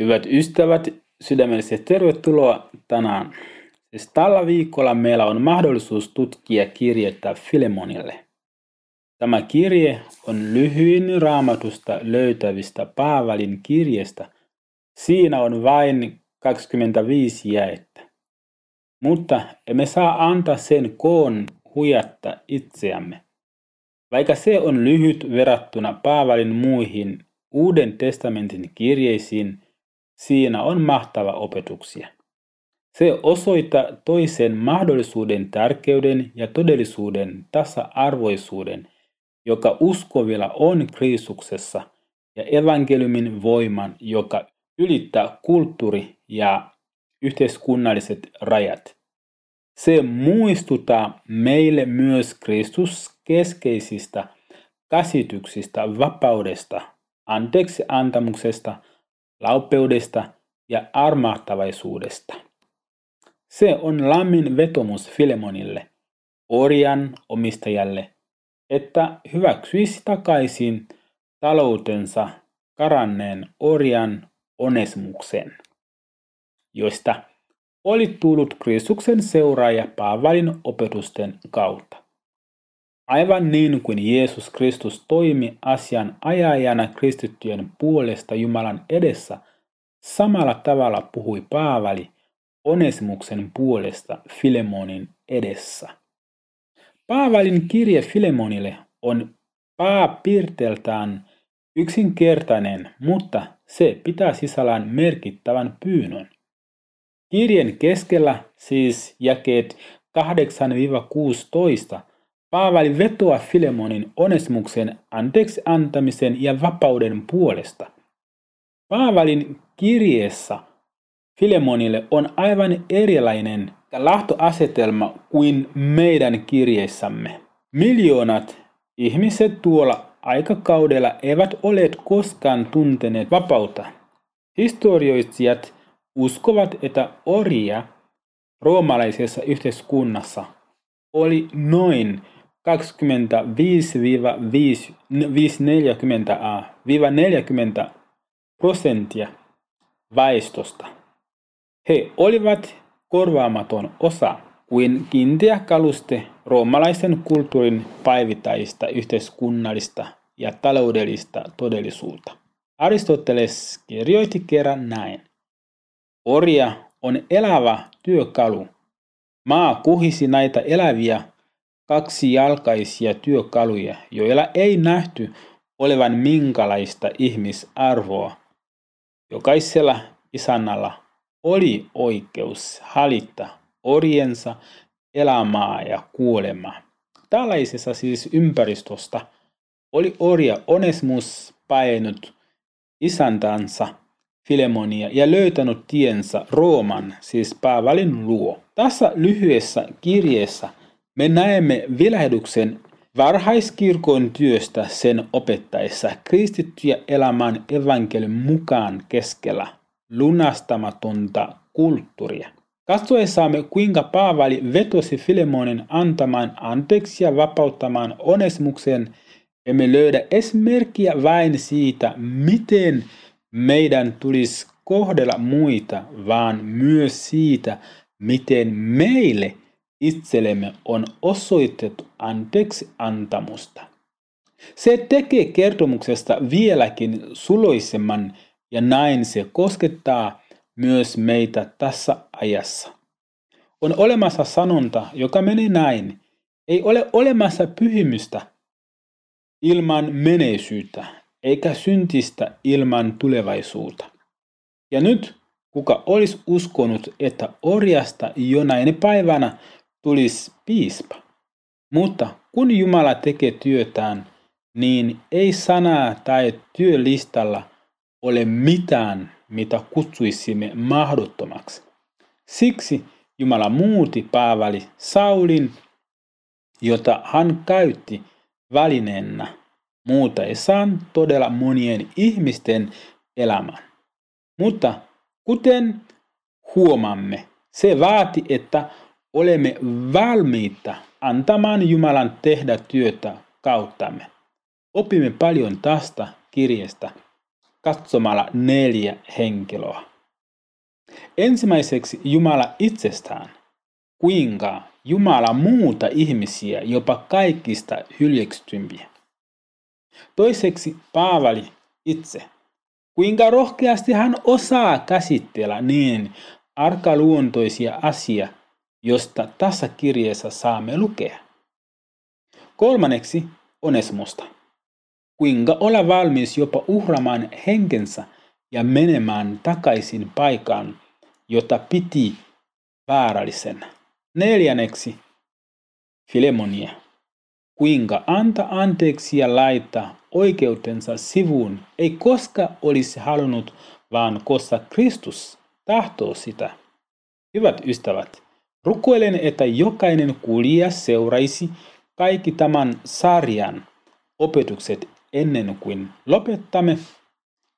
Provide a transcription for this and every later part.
Hyvät ystävät, sydämellisesti tervetuloa tänään. Siis tällä viikolla meillä on mahdollisuus tutkia kirjettä Filemonille. Tämä kirje on lyhyin raamatusta löytävistä Paavalin kirjestä. Siinä on vain 25 jäettä. Mutta emme saa antaa sen koon huijatta itseämme. Vaikka se on lyhyt verrattuna Paavalin muihin Uuden testamentin kirjeisiin, siinä on mahtava opetuksia. Se osoittaa toisen mahdollisuuden tärkeyden ja todellisuuden tasa-arvoisuuden, joka uskovilla on Kristuksessa, ja evankeliumin voiman, joka ylittää kulttuuri- ja yhteiskunnalliset rajat. Se muistuttaa meille myös Kristus keskeisistä käsityksistä vapaudesta, anteeksi antamuksesta, laupeudesta ja armahtavaisuudesta. Se on lammin vetomus Filemonille, orjan omistajalle, että hyväksyisi takaisin taloutensa karanneen orjan onesmuksen, josta oli tullut Kristuksen seuraaja Paavalin opetusten kautta. Aivan niin kuin Jeesus Kristus toimi asian ajajana kristittyjen puolesta Jumalan edessä, samalla tavalla puhui Paavali Onesimuksen puolesta Filemonin edessä. Paavalin kirje Filemonille on pääpiirteeltään yksinkertainen, mutta se pitää sisällään merkittävän pyynnön. Kirjen keskellä siis jakeet 8-16 Paavali vetoaa Filemonin onesmuksen anteeksi antamisen ja vapauden puolesta. Paavalin kirjeessä Filemonille on aivan erilainen lähtöasetelma kuin meidän kirjeissämme. Miljoonat ihmiset tuolla aikakaudella eivät ole koskaan tunteneet vapautta. Historioitsijat uskovat, että orja roomalaisessa yhteiskunnassa oli noin 25-40 prosenttia väestöstä. He olivat korvaamaton osa kuin kiinteä kaluste roomalaisen kulttuurin päivittäistä yhteiskunnallista ja taloudellista todellisuutta. Aristoteles kirjoitti kerran näin. Orja on elävä työkalu. Maa kuhisi näitä eläviä kaksijalkaisia työkaluja, joilla ei nähty olevan minkälaista ihmisarvoa. Jokaisella isännalla oli oikeus hallita orjensa elämää ja kuolemaa. Tällaisessa siis ympäristöstä oli orja Onesmus painut isäntänsä Filemonia ja löytänyt tiensä Rooman, siis Paavalin luo. Tässä lyhyessä kirjeessä me näemme vilahduksen varhaiskirkon työstä sen opettaessa kristittyjä elämän evankelium mukaan keskellä lunastamatonta kulttuuria. Katsoessamme, kuinka Paavali vetosi Filemonin antamaan anteeksi ja vapauttamaan onesmuksen, emme löydä esimerkkiä vain siitä, miten meidän tulisi kohdella muita, vaan myös siitä, miten meille – itsellemme on osoitettu anteeksi antamusta. Se tekee kertomuksesta vieläkin suloisemman ja näin se koskettaa myös meitä tässä ajassa. On olemassa sanonta, joka menee näin. Ei ole olemassa pyhimystä ilman meneisyyttä, eikä syntistä ilman tulevaisuutta. Ja nyt kuka olisi uskonut, että orjasta jonain päivänä tulisi piispa. Mutta kun Jumala tekee työtään, niin ei sanaa tai työlistalla ole mitään, mitä kutsuisimme mahdottomaksi. Siksi Jumala muuti Paavali Saulin, jota hän käytti välineenä muutaessaan todella monien ihmisten elämän. Mutta kuten huomaamme, se vaati, että olemme valmiita antamaan Jumalan tehdä työtä kauttamme. Opimme paljon tästä kirjasta. katsomalla neljä henkilöä. Ensimmäiseksi Jumala itsestään, kuinka Jumala muuta ihmisiä jopa kaikista hyljeksytympiä. Toiseksi Paavali itse, kuinka rohkeasti hän osaa käsitellä niin arkaluontoisia asia, josta tässä kirjeessä saamme lukea. Kolmanneksi Onesmosta. Kuinka olla valmis jopa uhramaan henkensä ja menemään takaisin paikan, jota piti vaarallisena. Neljänneksi Filemonia. Kuinka anta anteeksi ja laittaa oikeutensa sivuun ei koska olisi halunnut, vaan koska Kristus tahtoo sitä. Hyvät ystävät, rukoilen, että jokainen kuulija seuraisi kaikki tämän sarjan opetukset ennen kuin lopettamme.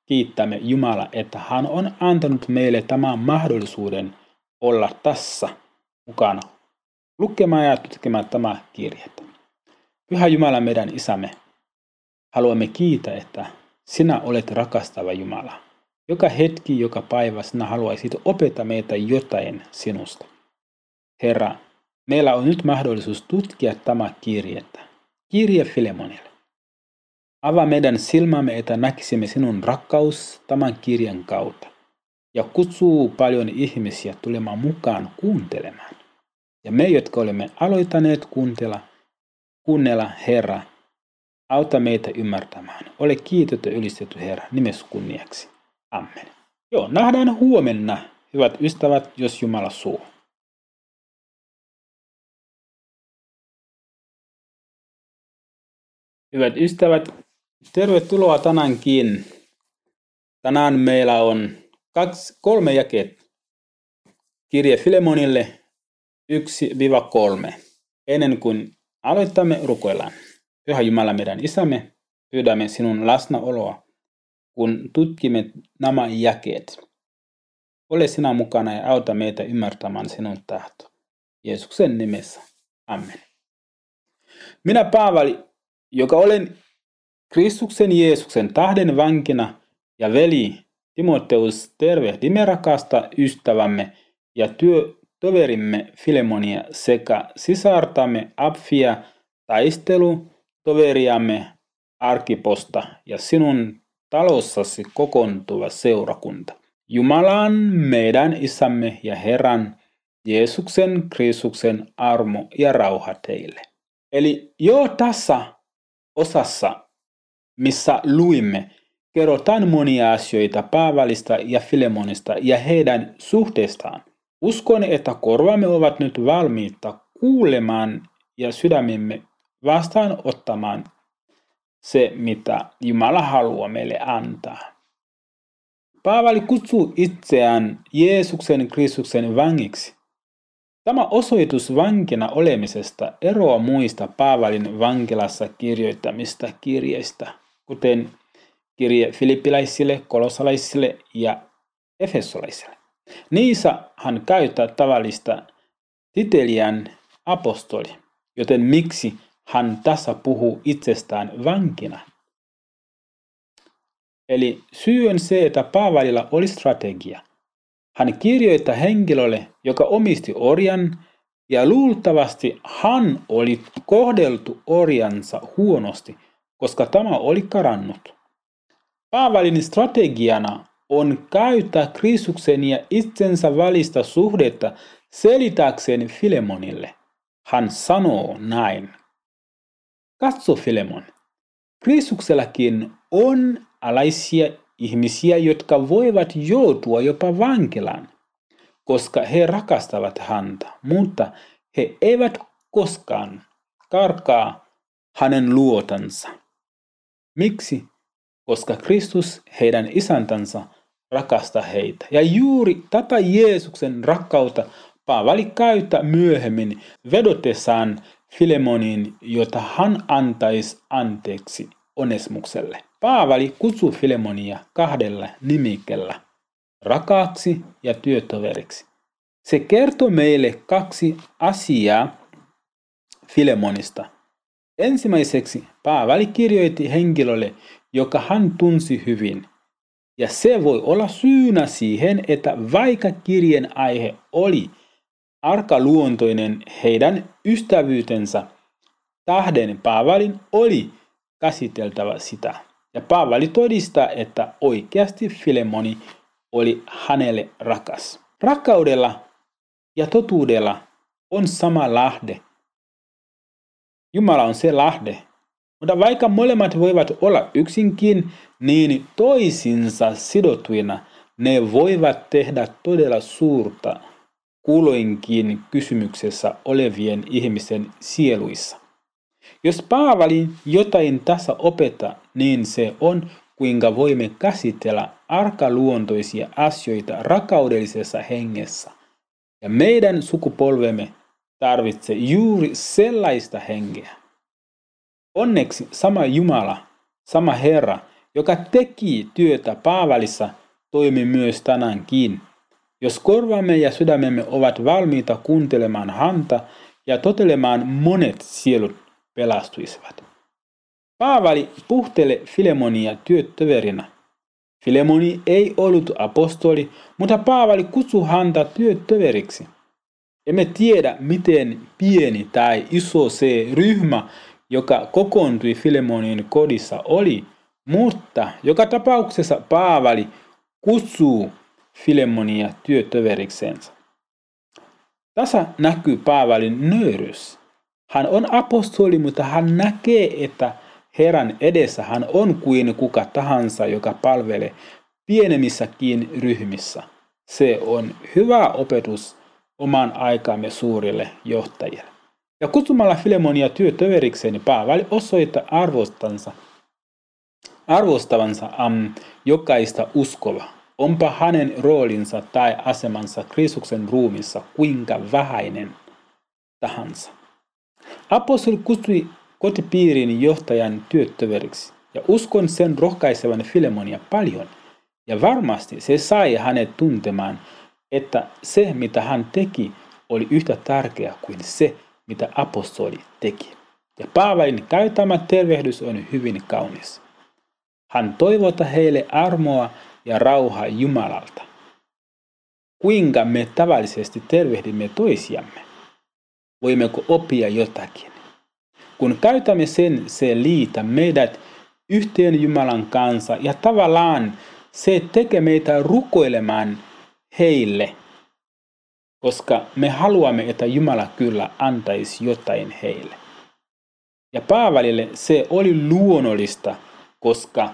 Kiittämme Jumala, että hän on antanut meille tämän mahdollisuuden olla tässä mukana lukemaan ja tutkimaan tämä kirjettä. Pyhä Jumala meidän isämme, haluamme kiittää, että sinä olet rakastava Jumala. Joka hetki, joka päivä sinä haluaisit opettaa meitä jotain sinusta. Herra, meillä on nyt mahdollisuus tutkia tämä kirjettä. Kirje Filemonille. Avaa meidän silmämme, että näkisimme sinun rakkaus tämän kirjan kautta ja kutsuu paljon ihmisiä tulemaan mukaan kuuntelemaan. Ja me, jotka olemme aloittaneet kuuntella, kuunnella Herra, auta meitä ymmärtämään. Ole kiitetty ylistetty Herra, nimes kunniaksi. Amen. Joo, nähdään huomenna, hyvät ystävät, jos Jumala suu. Hyvät ystävät, tervetuloa tänäänkin. Tänään meillä on kaksi, kolme jakeet. Kirje Filemonille 1-3. Ennen kuin aloitamme, rukoillaan. Pyhä Jumala meidän isämme, pyydämme sinun läsnäoloa, kun tutkimme nämä jakeet. Ole sinä mukana ja auta meitä ymmärtämään sinun tahto. Jeesuksen nimessä. Amen. Minä Paavali, joka olen Kristuksen Jeesuksen tahden vankina ja veli Timoteus tervehdimme rakasta ystävämme ja työtoverimme Filemonia sekä sisartamme Apfia taistelu toveriamme Arkiposta ja sinun talossasi kokoontuva seurakunta. Jumalan meidän isämme ja Herran Jeesuksen Kristuksen armo ja rauha teille. Eli jo tässä osassa, missä luimme, kerrotaan monia asioita Paavalista ja Filemonista ja heidän suhteestaan. Uskon, että korvamme ovat nyt valmiita kuulemaan ja sydämemme vastaanottamaan se, mitä Jumala haluaa meille antaa. Paavali kutsuu itseään Jeesuksen Kristuksen vangiksi. Tämä osoitus vankina olemisesta eroaa muista Paavalin vankilassa kirjoittamista kirjeistä, kuten kirje filippiläisille, kolosalaisille ja efesolaisille. Niissä hän käyttää tavallista titeliän apostoli, joten miksi hän tässä puhuu itsestään vankina? Eli syy on se, että Paavalilla oli strategia. Hän kirjoittaa henkilölle, joka omisti orjan, ja luultavasti hän oli kohdeltu orjansa huonosti, koska tämä oli karannut. Paavalin strategiana on käyttää Kristuksen ja itsensä välistä suhdetta selitäkseen Filemonille. Hän sanoo näin. Katso Filemon, Kristuksellakin on alaisia ihmisiä, jotka voivat joutua jopa vankilaan, koska he rakastavat häntä, mutta he eivät koskaan karkaa hänen luotansa. Miksi? Koska Kristus, heidän isäntänsä, rakastaa heitä. Ja juuri tätä Jeesuksen rakkautta Paavali käyttää myöhemmin vedotessaan Filemonin, jota hän antaisi anteeksi Onesmukselle. Paavali kutsuu Filemonia kahdella nimikellä, rakaaksi ja työtoveriksi. Se kertoo meille kaksi asiaa Filemonista. Ensimmäiseksi Paavali kirjoitti henkilölle, joka hän tunsi hyvin, Ja se voi olla syynä siihen, että vaikka kirjeen aihe oli arkaluontoinen heidän ystävyytensä, tahden Paavalin oli käsiteltävä sitä. Ja Paavali todistaa, että oikeasti Filemoni oli hänelle rakas. Rakkaudella ja totuudella on sama lahde. Jumala on se lahde. Mutta vaikka molemmat voivat olla yksinkin, niin toisinsa sidottuina ne voivat tehdä todella suurta kulloinkin kysymyksessä olevien ihmisen sieluissa. Jos Paavali jotain tässä opettaa, niin se on, kuinka voimme käsitellä arkaluontoisia asioita rakaudellisessa hengessä. Ja meidän sukupolvemme tarvitsee juuri sellaista henkeä. Onneksi sama Jumala, sama Herra, joka teki työtä Paavalissa, toimii myös tänäänkin. Jos korvamme ja sydämemme ovat valmiita kuuntelemaan häntä ja totelemaan monet sielut pelastuisivat. Paavali puhtele Filemonia työtöverina. Filemoni ei ollut apostoli, mutta Paavali kutsui häntä työtöveriksi. Emme tiedä, miten pieni tai iso se ryhmä, joka kokoontui Filemonin kodissa oli, mutta joka tapauksessa Paavali kutsuu Filemonia työtöveriksensä. Tässä näkyy Paavalin nöyrys. Hän on apostoli, mutta hän näkee, että Herran edessä hän on kuin kuka tahansa, joka palvelee pienemmissäkin ryhmissä. Se on hyvä opetus oman aikamme suurille johtajille. Ja kutsumalla Filemonia työtöverikseen Paavali osoittaa arvostansa, arvostavansa am, jokaista uskova. Onpa hänen roolinsa tai asemansa Kristuksen ruumissa kuinka vähäinen tahansa. Apostoli kutsui kotipiirin johtajan työtöveriksi ja uskon sen rohkaisevan Filemonia paljon. Ja varmasti se sai hänet tuntemaan, että se mitä hän teki oli yhtä tärkeää kuin se, mitä apostoli teki. Ja Paavalin käyttämä tervehdys on hyvin kaunis. Hän toivota heille armoa ja rauhaa Jumalalta. Kuinka me tavallisesti tervehdimme toisiamme? Voimmeko oppia jotakin? Kun käytämme sen, se liitä meidät yhteen Jumalan kanssa ja tavallaan se tekee meitä rukoilemaan heille, koska me haluamme, että Jumala kyllä antaisi jotain heille. Ja Paavalille se oli luonnollista, koska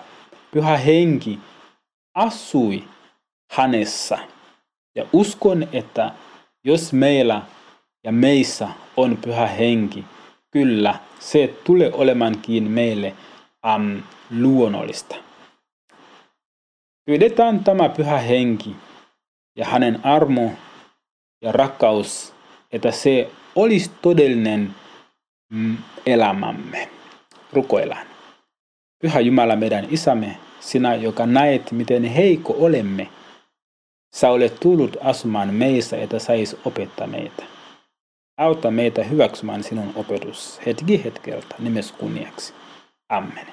pyhä henki asui hänessä. Ja uskon, että jos meillä ja meissä on pyhä henki, kyllä se tulee olemaankin meille am, luonnollista. Pyydetään tämä pyhä henki ja hänen armo ja rakkaus, että se olisi todellinen mm, elämämme. Rukoillaan. Pyhä Jumala meidän isämme, sinä, joka näet, miten heikko olemme, sä olet tullut asumaan meissä, että sais opettaa meitä. Auta meitä hyväksymään sinun opetus hetki hetkeltä nimes kunniaksi. Amen.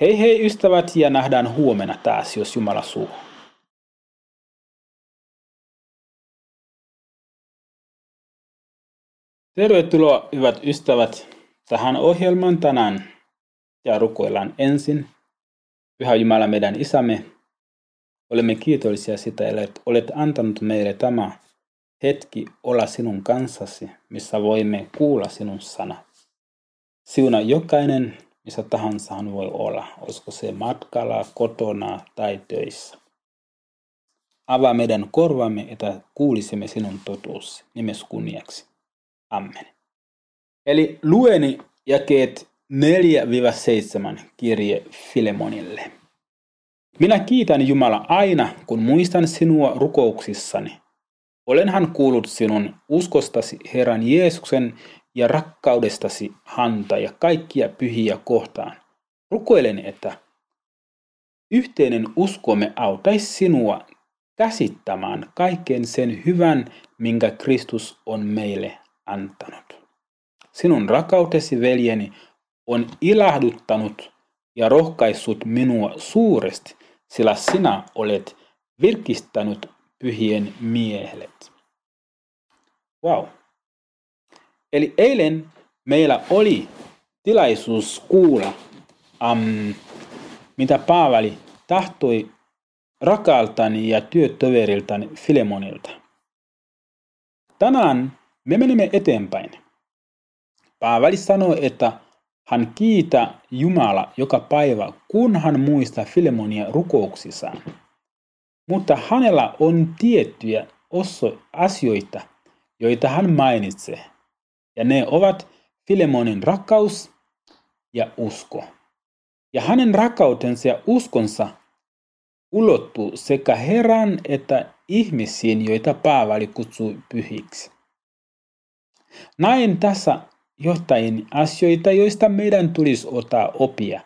Hei hei ystävät ja nähdään huomenna taas, jos Jumala suu. Tervetuloa hyvät ystävät tähän ohjelmaan tänään ja rukoillaan ensin. Pyhä Jumala meidän isämme, olemme kiitollisia sitä, että olet antanut meille tämä hetki olla sinun kanssasi, missä voimme kuulla sinun sana. Siuna jokainen, missä tahansa hän voi olla, olisiko se matkalla, kotona tai töissä. Avaa meidän korvamme, että kuulisimme sinun totuus nimes kunniaksi. Amen. Eli lueni jakeet 4-7 kirje Filemonille. Minä kiitän Jumala aina, kun muistan sinua rukouksissani. Olenhan kuullut sinun uskostasi Herran Jeesuksen ja rakkaudestasi häntä ja kaikkia pyhiä kohtaan. Rukoilen, että yhteinen uskomme autaisi sinua käsittämään kaiken sen hyvän, minkä Kristus on meille antanut. Sinun rakkautesi, veljeni, on ilahduttanut ja rohkaissut minua suuresti, sillä sinä olet virkistänyt pyhien miehet. Wow. Eli eilen meillä oli tilaisuus kuulla, um, mitä Paavali tahtoi rakaltani ja työtoveriltani Filemonilta. Tänään me menemme eteenpäin. Paavali sanoi, että hän kiitä Jumala joka päivä, kun hän muistaa Filemonia rukouksissaan. Mutta hänellä on tiettyjä oso asioita, joita hän mainitsee. Ja ne ovat Filemonin rakkaus ja usko. Ja hänen rakkautensa ja uskonsa ulottuu sekä Herran että ihmisiin, joita Paavali kutsui pyhiksi. Näin tässä jotain asioita, joista meidän tulisi ottaa opia.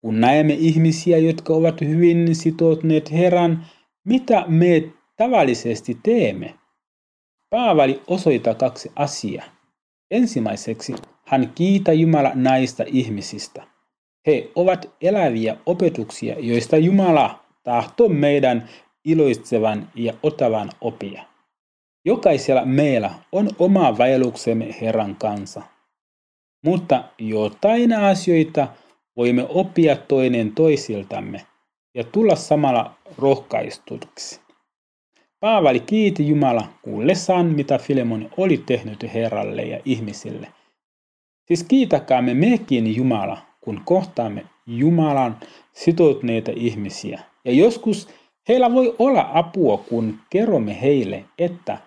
Kun näemme ihmisiä, jotka ovat hyvin sitoutuneet Herran, mitä me tavallisesti teemme? Paavali osoittaa kaksi asiaa. Ensimmäiseksi hän kiitä Jumala näistä ihmisistä. He ovat eläviä opetuksia, joista Jumala tahtoo meidän iloitsevan ja otavan opia. Jokaisella meillä on oma vaelluksemme Herran kanssa. Mutta jotain asioita voimme oppia toinen toisiltamme ja tulla samalla rohkaistuksi. Paavali kiiti Jumala kuullessaan, mitä Filemon oli tehnyt Herralle ja ihmisille. Siis kiitäkäämme mekin Jumala, kun kohtaamme Jumalan sitoutuneita ihmisiä. Ja joskus heillä voi olla apua, kun kerromme heille, että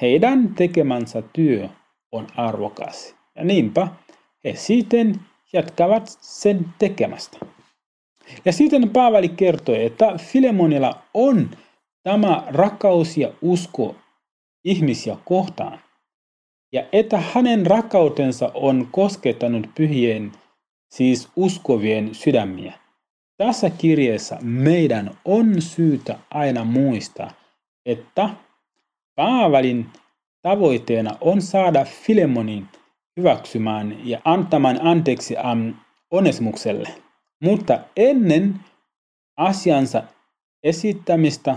heidän tekemänsä työ on arvokas. Ja niinpä he sitten jatkavat sen tekemästä. Ja sitten Paavali kertoi, että Filemonilla on tämä rakkaus ja usko ihmisiä kohtaan. Ja että hänen rakkautensa on koskettanut pyhien, siis uskovien sydämiä. Tässä kirjeessä meidän on syytä aina muistaa, että Paavalin tavoitteena on saada Filemonin hyväksymään ja antamaan anteeksi am Onesmukselle. Mutta ennen asiansa esittämistä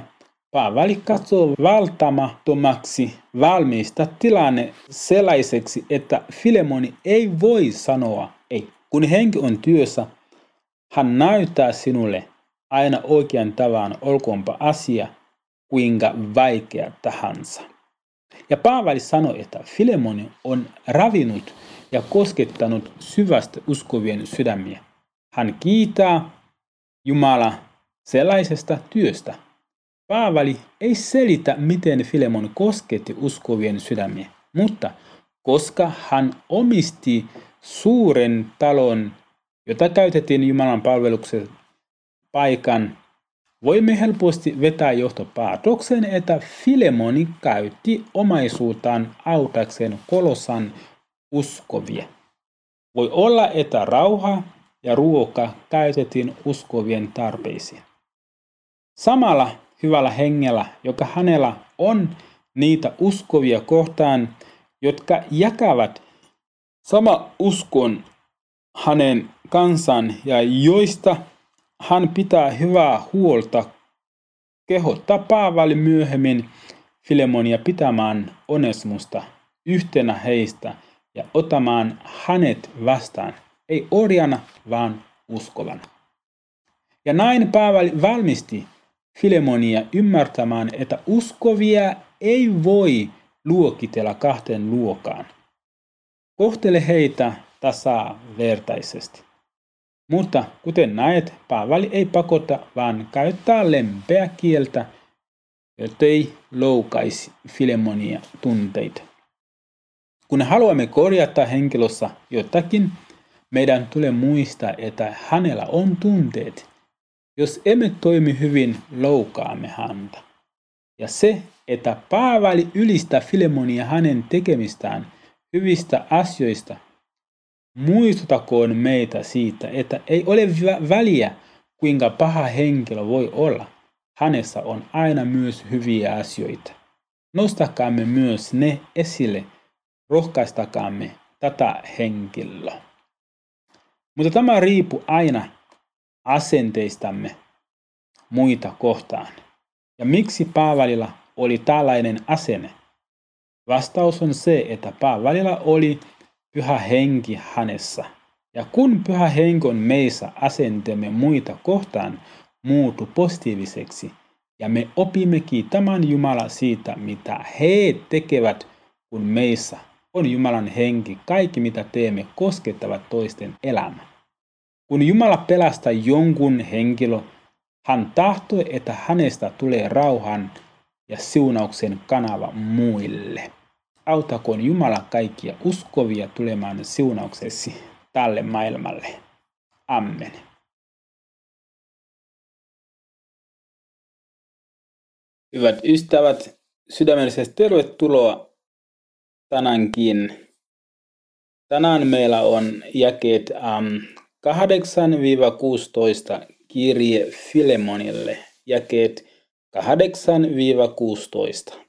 Paavali katsoo valtamattomaksi valmista tilanne sellaiseksi, että Filemoni ei voi sanoa ei. Kun henki on työssä, hän näyttää sinulle aina oikean tavan, olkoonpa asia kuinka vaikea tahansa. Ja Paavali sanoi, että Filemoni on ravinut ja koskettanut syvästä uskovien sydämiä. Hän kiitää Jumala sellaisesta työstä. Paavali ei selitä, miten Filemon kosketti uskovien sydämiä, mutta koska hän omisti suuren talon, jota käytettiin Jumalan palveluksen paikan, voimme helposti vetää johtopäätöksen, että Filemoni käytti omaisuutaan autakseen kolosan uskovia. Voi olla, että rauha ja ruoka käytettiin uskovien tarpeisiin. Samalla hyvällä hengellä, joka hänellä on niitä uskovia kohtaan, jotka jakavat sama uskon hänen kansan ja joista hän pitää hyvää huolta, kehottaa Paavali myöhemmin Filemonia pitämään Onesmusta yhtenä heistä ja ottamaan hänet vastaan, ei orjana, vaan uskovana. Ja näin Paavali valmisti Filemonia ymmärtämään, että uskovia ei voi luokitella kahteen luokaan. Kohtele heitä tasavertaisesti. Mutta kuten näet, Paavali ei pakota, vaan käyttää lempeä kieltä, jottei loukaisi Filemonia tunteita. Kun haluamme korjata henkilössä jotakin, meidän tulee muistaa, että hänellä on tunteet. Jos emme toimi hyvin, loukaamme häntä. Ja se, että Paavali ylistää Filemonia hänen tekemistään hyvistä asioista, muistutakoon meitä siitä, että ei ole väliä, kuinka paha henkilö voi olla. Hänessä on aina myös hyviä asioita. Nostakaamme myös ne esille, rohkaistakaamme tätä henkilöä. Mutta tämä riippuu aina asenteistamme muita kohtaan. Ja miksi Paavalilla oli tällainen asenne? Vastaus on se, että Paavalilla oli pyhä henki hänessä. Ja kun pyhä henki on meissä, asenteemme muita kohtaan muutu positiiviseksi. Ja me opimme kiitämään Jumala siitä, mitä he tekevät, kun meissä on Jumalan henki. Kaikki, mitä teemme, koskettavat toisten elämää. Kun Jumala pelastaa jonkun henkilö, hän tahtoi, että hänestä tulee rauhan ja siunauksen kanava muille. Autakoon Jumala kaikkia uskovia tulemaan siunauksesi tälle maailmalle. Amen. Hyvät ystävät, sydämellisesti tervetuloa tänäänkin. Tänään meillä on jakeet um, 8-16 kirje Filemonille, jakeet 8-16.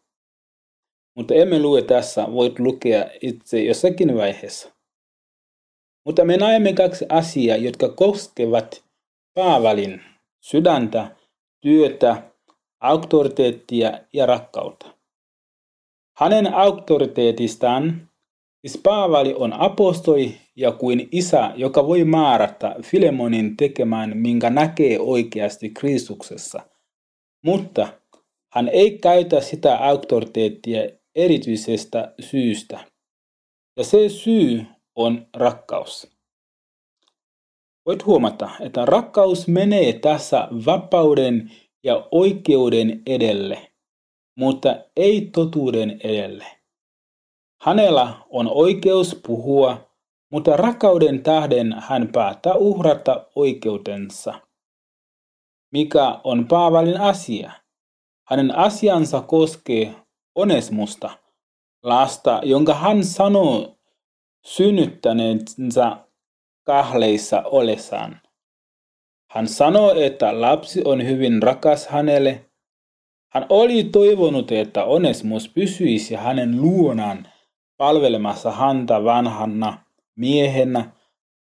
Mutta emme lue tässä, voit lukea itse jossakin vaiheessa. Mutta me näemme kaksi asiaa, jotka koskevat Paavalin sydäntä, työtä, auktoriteettia ja rakkautta. Hänen auktoriteetistaan, siis Paavali on apostoli ja kuin isä, joka voi määrätä Filemonin tekemään, minkä näkee oikeasti Kristuksessa. Mutta hän ei käytä sitä auktoriteettia erityisestä syystä. Ja se syy on rakkaus. Voit huomata, että rakkaus menee tässä vapauden ja oikeuden edelle, mutta ei totuuden edelle. Hänellä on oikeus puhua, mutta rakkauden tähden hän päättää uhrata oikeutensa. Mikä on Paavalin asia? Hänen asiansa koskee Onesmusta, lasta, jonka hän sanoo synnyttäneensä kahleissa olesaan. Hän sanoo, että lapsi on hyvin rakas hänelle. Hän oli toivonut, että Onesmus pysyisi hänen luonaan palvelemassa häntä vanhana miehenä,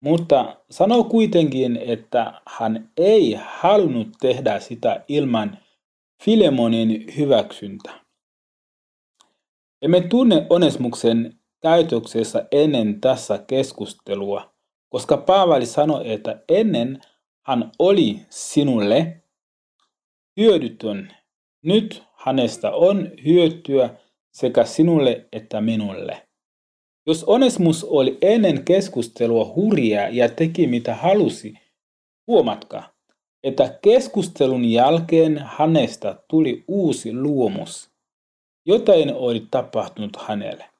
mutta sanoo kuitenkin, että hän ei halunnut tehdä sitä ilman Filemonin hyväksyntä. Emme tunne Onesmuksen käytöksessä ennen tässä keskustelua, koska Paavali sanoi, että ennen hän oli sinulle hyödytön. Nyt hänestä on hyötyä sekä sinulle että minulle. Jos Onesmus oli ennen keskustelua hurjaa ja teki mitä halusi, huomatkaa, että keskustelun jälkeen hänestä tuli uusi luomus. Jotain oli tapahtunut hänelle.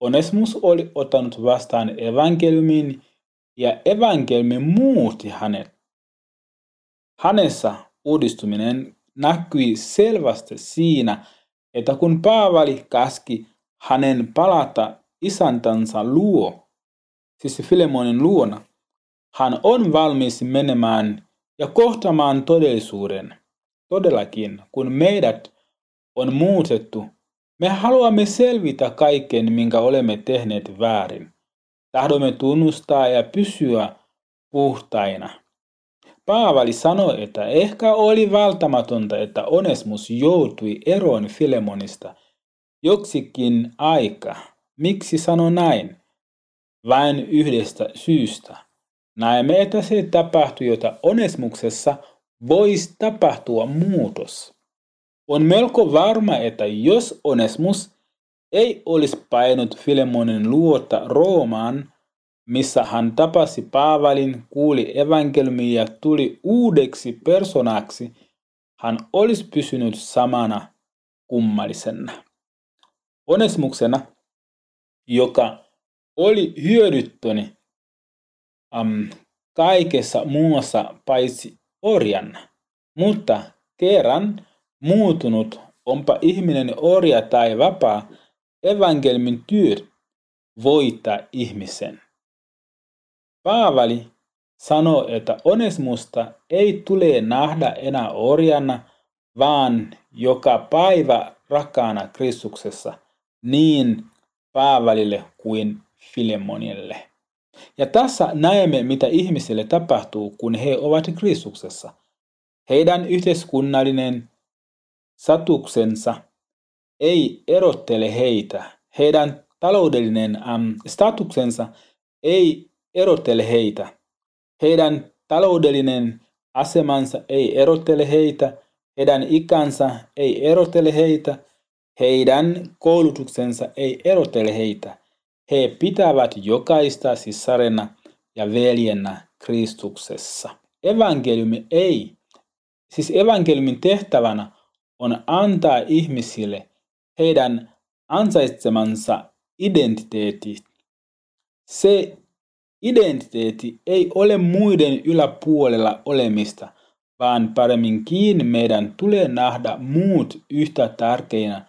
Onesmus oli ottanut vastaan evankeliumin ja evankeliumi muutti hänet. Hänessä uudistuminen näkyi selvästi siinä, että kun Paavali käski hänen palata isäntänsä luo, siis Filemonin luona, hän on valmis menemään ja kohtamaan todellisuuden. Todellakin, kun meidät on muutettu, me haluamme selvitä kaiken, minkä olemme tehneet väärin. Tahdomme tunnustaa ja pysyä puhtaina. Paavali sanoi, että ehkä oli välttämätöntä, että Onesmus joutui eroon Filemonista joksikin aika. Miksi sano näin? Vain yhdestä syystä. Näemme, että se tapahtui, jota Onesmuksessa voisi tapahtua muutos. On melko varma, että jos Onesmus ei olisi painut Filemonin luota Roomaan, missä hän tapasi Paavalin, kuuli evankeliumia ja tuli uudeksi personaksi, hän olisi pysynyt samana kummallisena. Onesmuksena, joka oli hyödyttöni um, kaikessa muussa paitsi orjana, mutta kerran muutunut, onpa ihminen orja tai vapaa, evankelmin työ voittaa ihmisen. Paavali sanoo, että Onesmusta ei tule nähdä enää orjana, vaan joka päivä rakkaana Kristuksessa, niin Paavalille kuin Filemonille. Ja tässä näemme, mitä ihmisille tapahtuu, kun he ovat Kristuksessa. Heidän yhteiskunnallinen satuksensa ei erottele heitä. Heidän taloudellinen äm, statuksensa ei erottele heitä. Heidän taloudellinen asemansa ei erottele heitä. Heidän ikänsä ei erottele heitä. Heidän koulutuksensa ei erottele heitä. He pitävät jokaista sisarena ja veljenä Kristuksessa. Evankeliumi ei, siis evankeliumin tehtävänä on antaa ihmisille heidän ansaitsemansa identiteetti. Se identiteetti ei ole muiden yläpuolella olemista, vaan paremminkin meidän tulee nähdä muut yhtä tärkeinä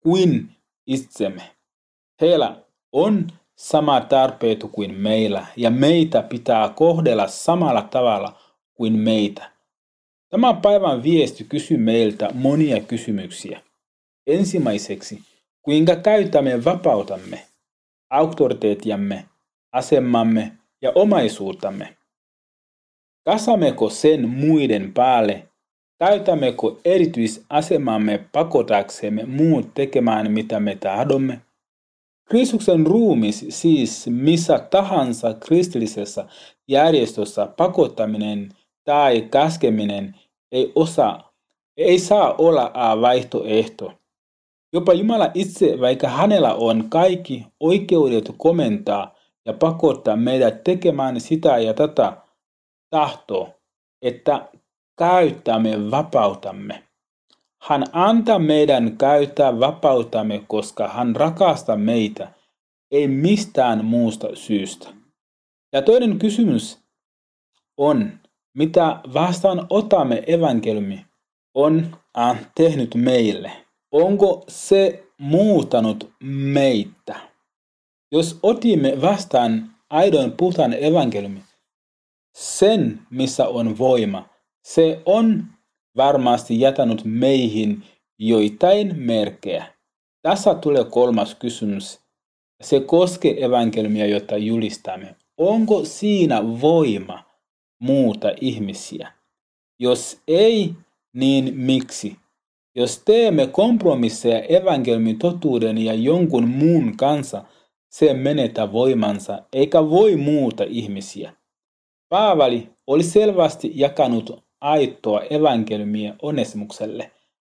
kuin itsemme. Heillä on sama tarpeet kuin meillä ja meitä pitää kohdella samalla tavalla kuin meitä. Tämä päivän viesti kysyy meiltä monia kysymyksiä. Ensimmäiseksi, kuinka käytämme vapautamme, auktoriteetiamme, asemamme ja omaisuutamme? Kasammeko sen muiden päälle? Käytämmekö erityisasemamme pakotaksemme muut tekemään mitä me tahdomme? Kristuksen ruumis siis missä tahansa kristillisessä järjestössä pakottaminen tai käskeminen ei, osa, ei saa olla vaihtoehto. Jopa Jumala itse, vaikka hänellä on kaikki oikeudet komentaa ja pakottaa meidät tekemään sitä ja tätä, tahto, että käyttämme vapautamme. Hän antaa meidän käyttää vapautamme, koska hän rakastaa meitä, ei mistään muusta syystä. Ja toinen kysymys on, mitä vastaan otamme evankeliumi on tehnyt meille. Onko se muutanut meitä? Jos otimme vastaan aidon puhtaan evankeliumi, sen missä on voima, se on varmasti jätänyt meihin joitain merkejä. Tässä tulee kolmas kysymys. Se koskee evankeliumia, jota julistamme. Onko siinä voima muuta ihmisiä? Jos ei, niin miksi? Jos teemme kompromisseja evankeliumin totuuden ja jonkun muun kanssa, se menetä voimansa eikä voi muuta ihmisiä. Paavali oli selvästi jakanut aittoa evankeliumia Onesimukselle.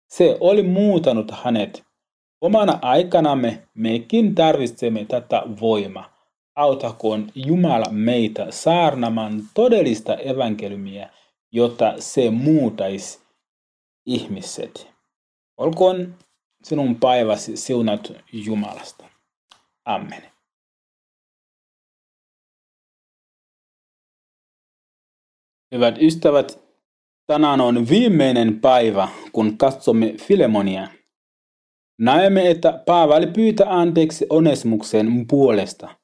Se oli muutanut hänet. Omana aikanamme mekin tarvitsemme tätä voimaa. Autakoon Jumala meitä saarnamaan todellista evankeliumia, jotta se muutaisi ihmiset. Olkoon sinun päiväsi siunat Jumalasta. Amen. Hyvät ystävät, Tänään on viimeinen päivä, kun katsomme Filemonia. Näemme, että Paavali pyytää anteeksi Onesmuksen puolesta.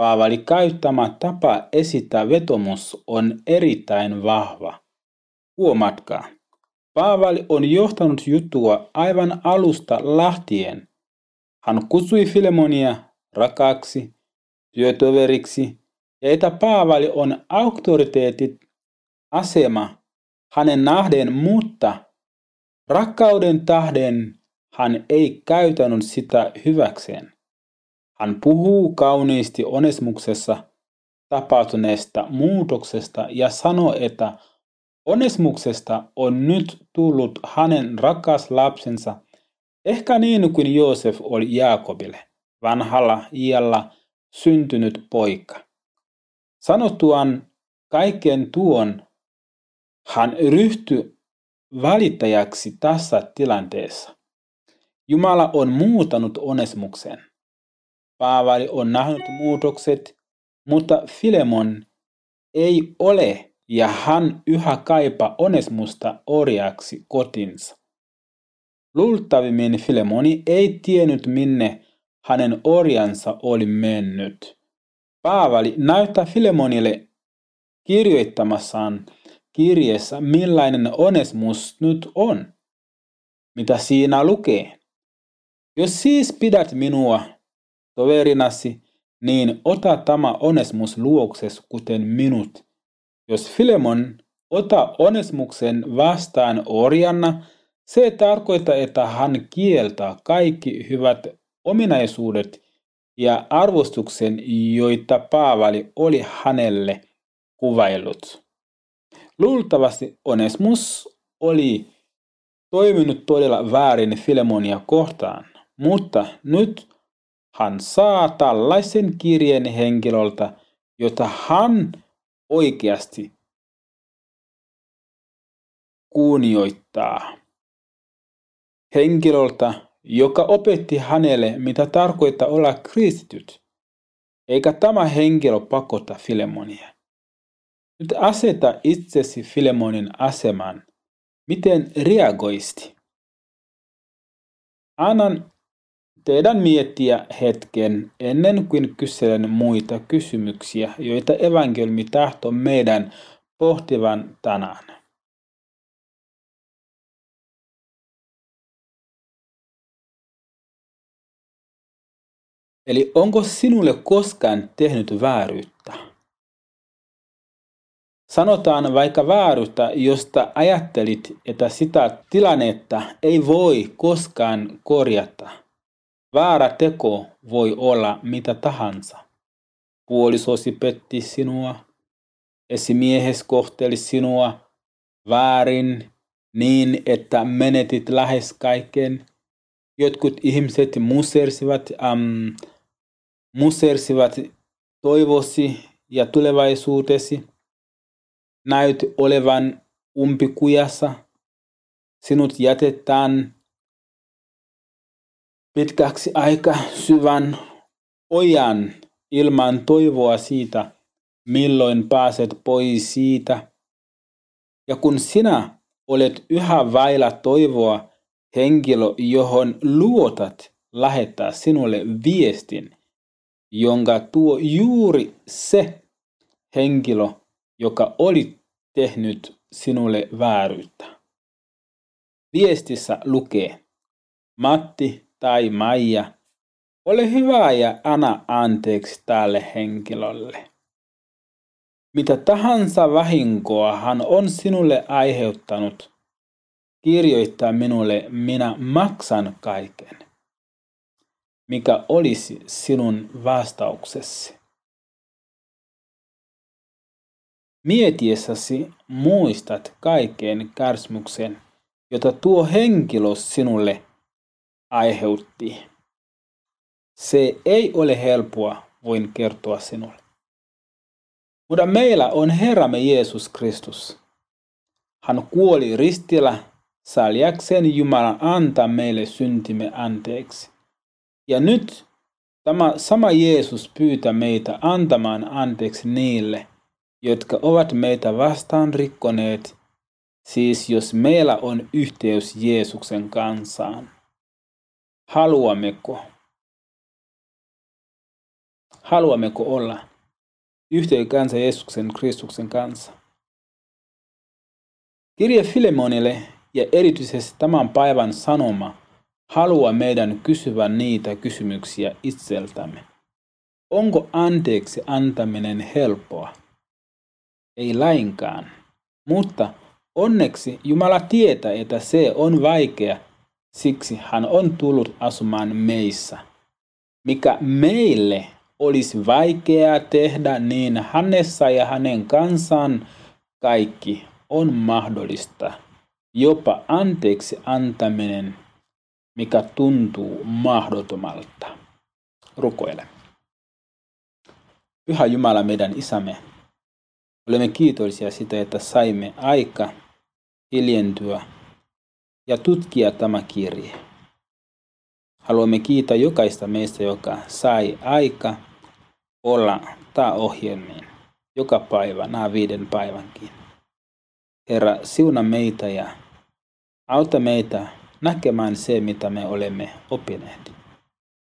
Paavali käyttämä tapa esittää vetomus on erittäin vahva. Huomatkaa. Paavali on johtanut juttua aivan alusta lähtien. Hän kutsui Filemonia rakaksi, työtoveriksi ja että Paavali on auktoriteetit asema hänen nähden, mutta rakkauden tahden hän ei käytänyt sitä hyväkseen. Hän puhuu kauniisti onesmuksessa tapahtuneesta muutoksesta ja sanoo, että onesmuksesta on nyt tullut hänen rakas lapsensa, ehkä niin kuin Joosef oli Jaakobille, vanhalla iällä syntynyt poika. Sanottuaan kaiken tuon hän ryhtyi välittäjäksi tässä tilanteessa. Jumala on muuttanut Onesmuksen. Paavali on nähnyt muutokset, mutta Filemon ei ole ja hän yhä kaipaa Onesmusta orjaksi kotinsa. Luultavimmin Filemoni ei tiennyt minne hänen orjansa oli mennyt. Paavali näyttää Filemonille kirjoittamassaan kirjeessä, millainen Onesmus nyt on. Mitä siinä lukee? Jos siis pidät minua toverinasi niin ota tämä Onesmus luokses kuten minut. Jos Filemon ota Onesmuksen vastaan orjana, se tarkoittaa, että hän kieltää kaikki hyvät ominaisuudet ja arvostuksen, joita Paavali oli hänelle kuvaillut. Luultavasti Onesmus oli toiminut todella väärin Filemonia kohtaan, mutta nyt hän saa tällaisen kirjeen henkilöltä, jota hän oikeasti kunnioittaa. Henkilöltä, joka opetti hänelle, mitä tarkoittaa olla kristityt. Eikä tämä henkilö pakota Filemonia. Nyt aseta itsesi Filemonin asemaan. Miten reagoisti? Annan teidän miettiä hetken ennen kuin kyselen muita kysymyksiä, joita evankeliumi tahtoo meidän pohtivan tänään. Eli onko sinulle koskaan tehnyt vääryyttä? Sanotaan vaikka vääryyttä, josta ajattelit, että sitä tilannetta ei voi koskaan korjata. Väärä teko voi olla mitä tahansa. Puolisosi petti sinua, esimiehes kohteli sinua väärin niin, että menetit lähes kaiken. Jotkut ihmiset musersivat, ähm, musersivat toivosi ja tulevaisuutesi. Näyt olevan umpikujassa. Sinut jätetään pitkäksi aika syvän ojan ilman toivoa siitä, milloin pääset pois siitä. Ja kun sinä olet yhä vailla toivoa, henkilö, johon luotat, lähettää sinulle viestin, jonka tuo juuri se henkilö, joka oli tehnyt sinulle vääryyttä. Viestissä lukee, Matti tai Maija, ole hyvä ja anna anteeksi tälle henkilölle. Mitä tahansa vahinkoa hän on sinulle aiheuttanut, kirjoittaa minulle, minä maksan kaiken. Mikä olisi sinun vastauksesi? Mietiessäsi muistat kaiken kärsimyksen, jota tuo henkilö sinulle aiheutti. Se ei ole helppoa, voin kertoa sinulle. Mutta meillä on Herramme Jeesus Kristus. Hän kuoli ristillä saljakseen Jumalan antaa meille syntimme anteeksi. Ja nyt tämä sama Jeesus pyytää meitä antamaan anteeksi niille, jotka ovat meitä vastaan rikkoneet, siis jos meillä on yhteys Jeesuksen kansaan. Haluammeko? Haluammeko olla yhteen kanssa Jeesuksen Kristuksen kanssa? Kirje Filemonille ja erityisesti tämän päivän sanoma haluaa meidän kysyä niitä kysymyksiä itseltämme. Onko anteeksi antaminen helppoa? Ei lainkaan. Mutta onneksi Jumala tietää, että se on vaikea, siksi hän on tullut asumaan meissä. Mikä meille olisi vaikeaa tehdä, niin hänessä ja hänen kanssaan kaikki on mahdollista. Jopa anteeksi antaminen, mikä tuntuu mahdottomalta. Rukoile. Pyhä Jumala meidän isämme, olemme kiitollisia sitä, että saimme aika hiljentyä ja tutkia tämä kirje. Haluamme kiittää jokaista meistä, joka sai aika olla tämä ohjelmiin joka päivä, nämä viiden päivänkin. Herra, siuna meitä ja auta meitä näkemään se, mitä me olemme opineet.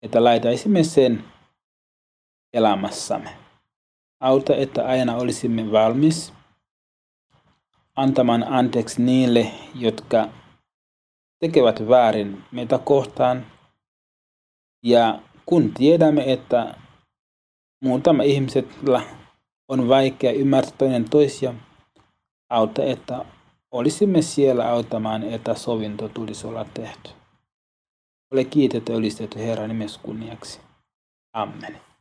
Että laitaisimme sen elämässämme. Auta, että aina olisimme valmis antamaan anteeksi niille, jotka tekevät väärin meitä kohtaan. Ja kun tiedämme, että muutama ihmisellä on vaikea ymmärtää toinen toisia, auta, että olisimme siellä auttamaan, että sovinto tulisi olla tehty. Ole kiitetty ylistetty Herran nimes kunniaksi. Amen.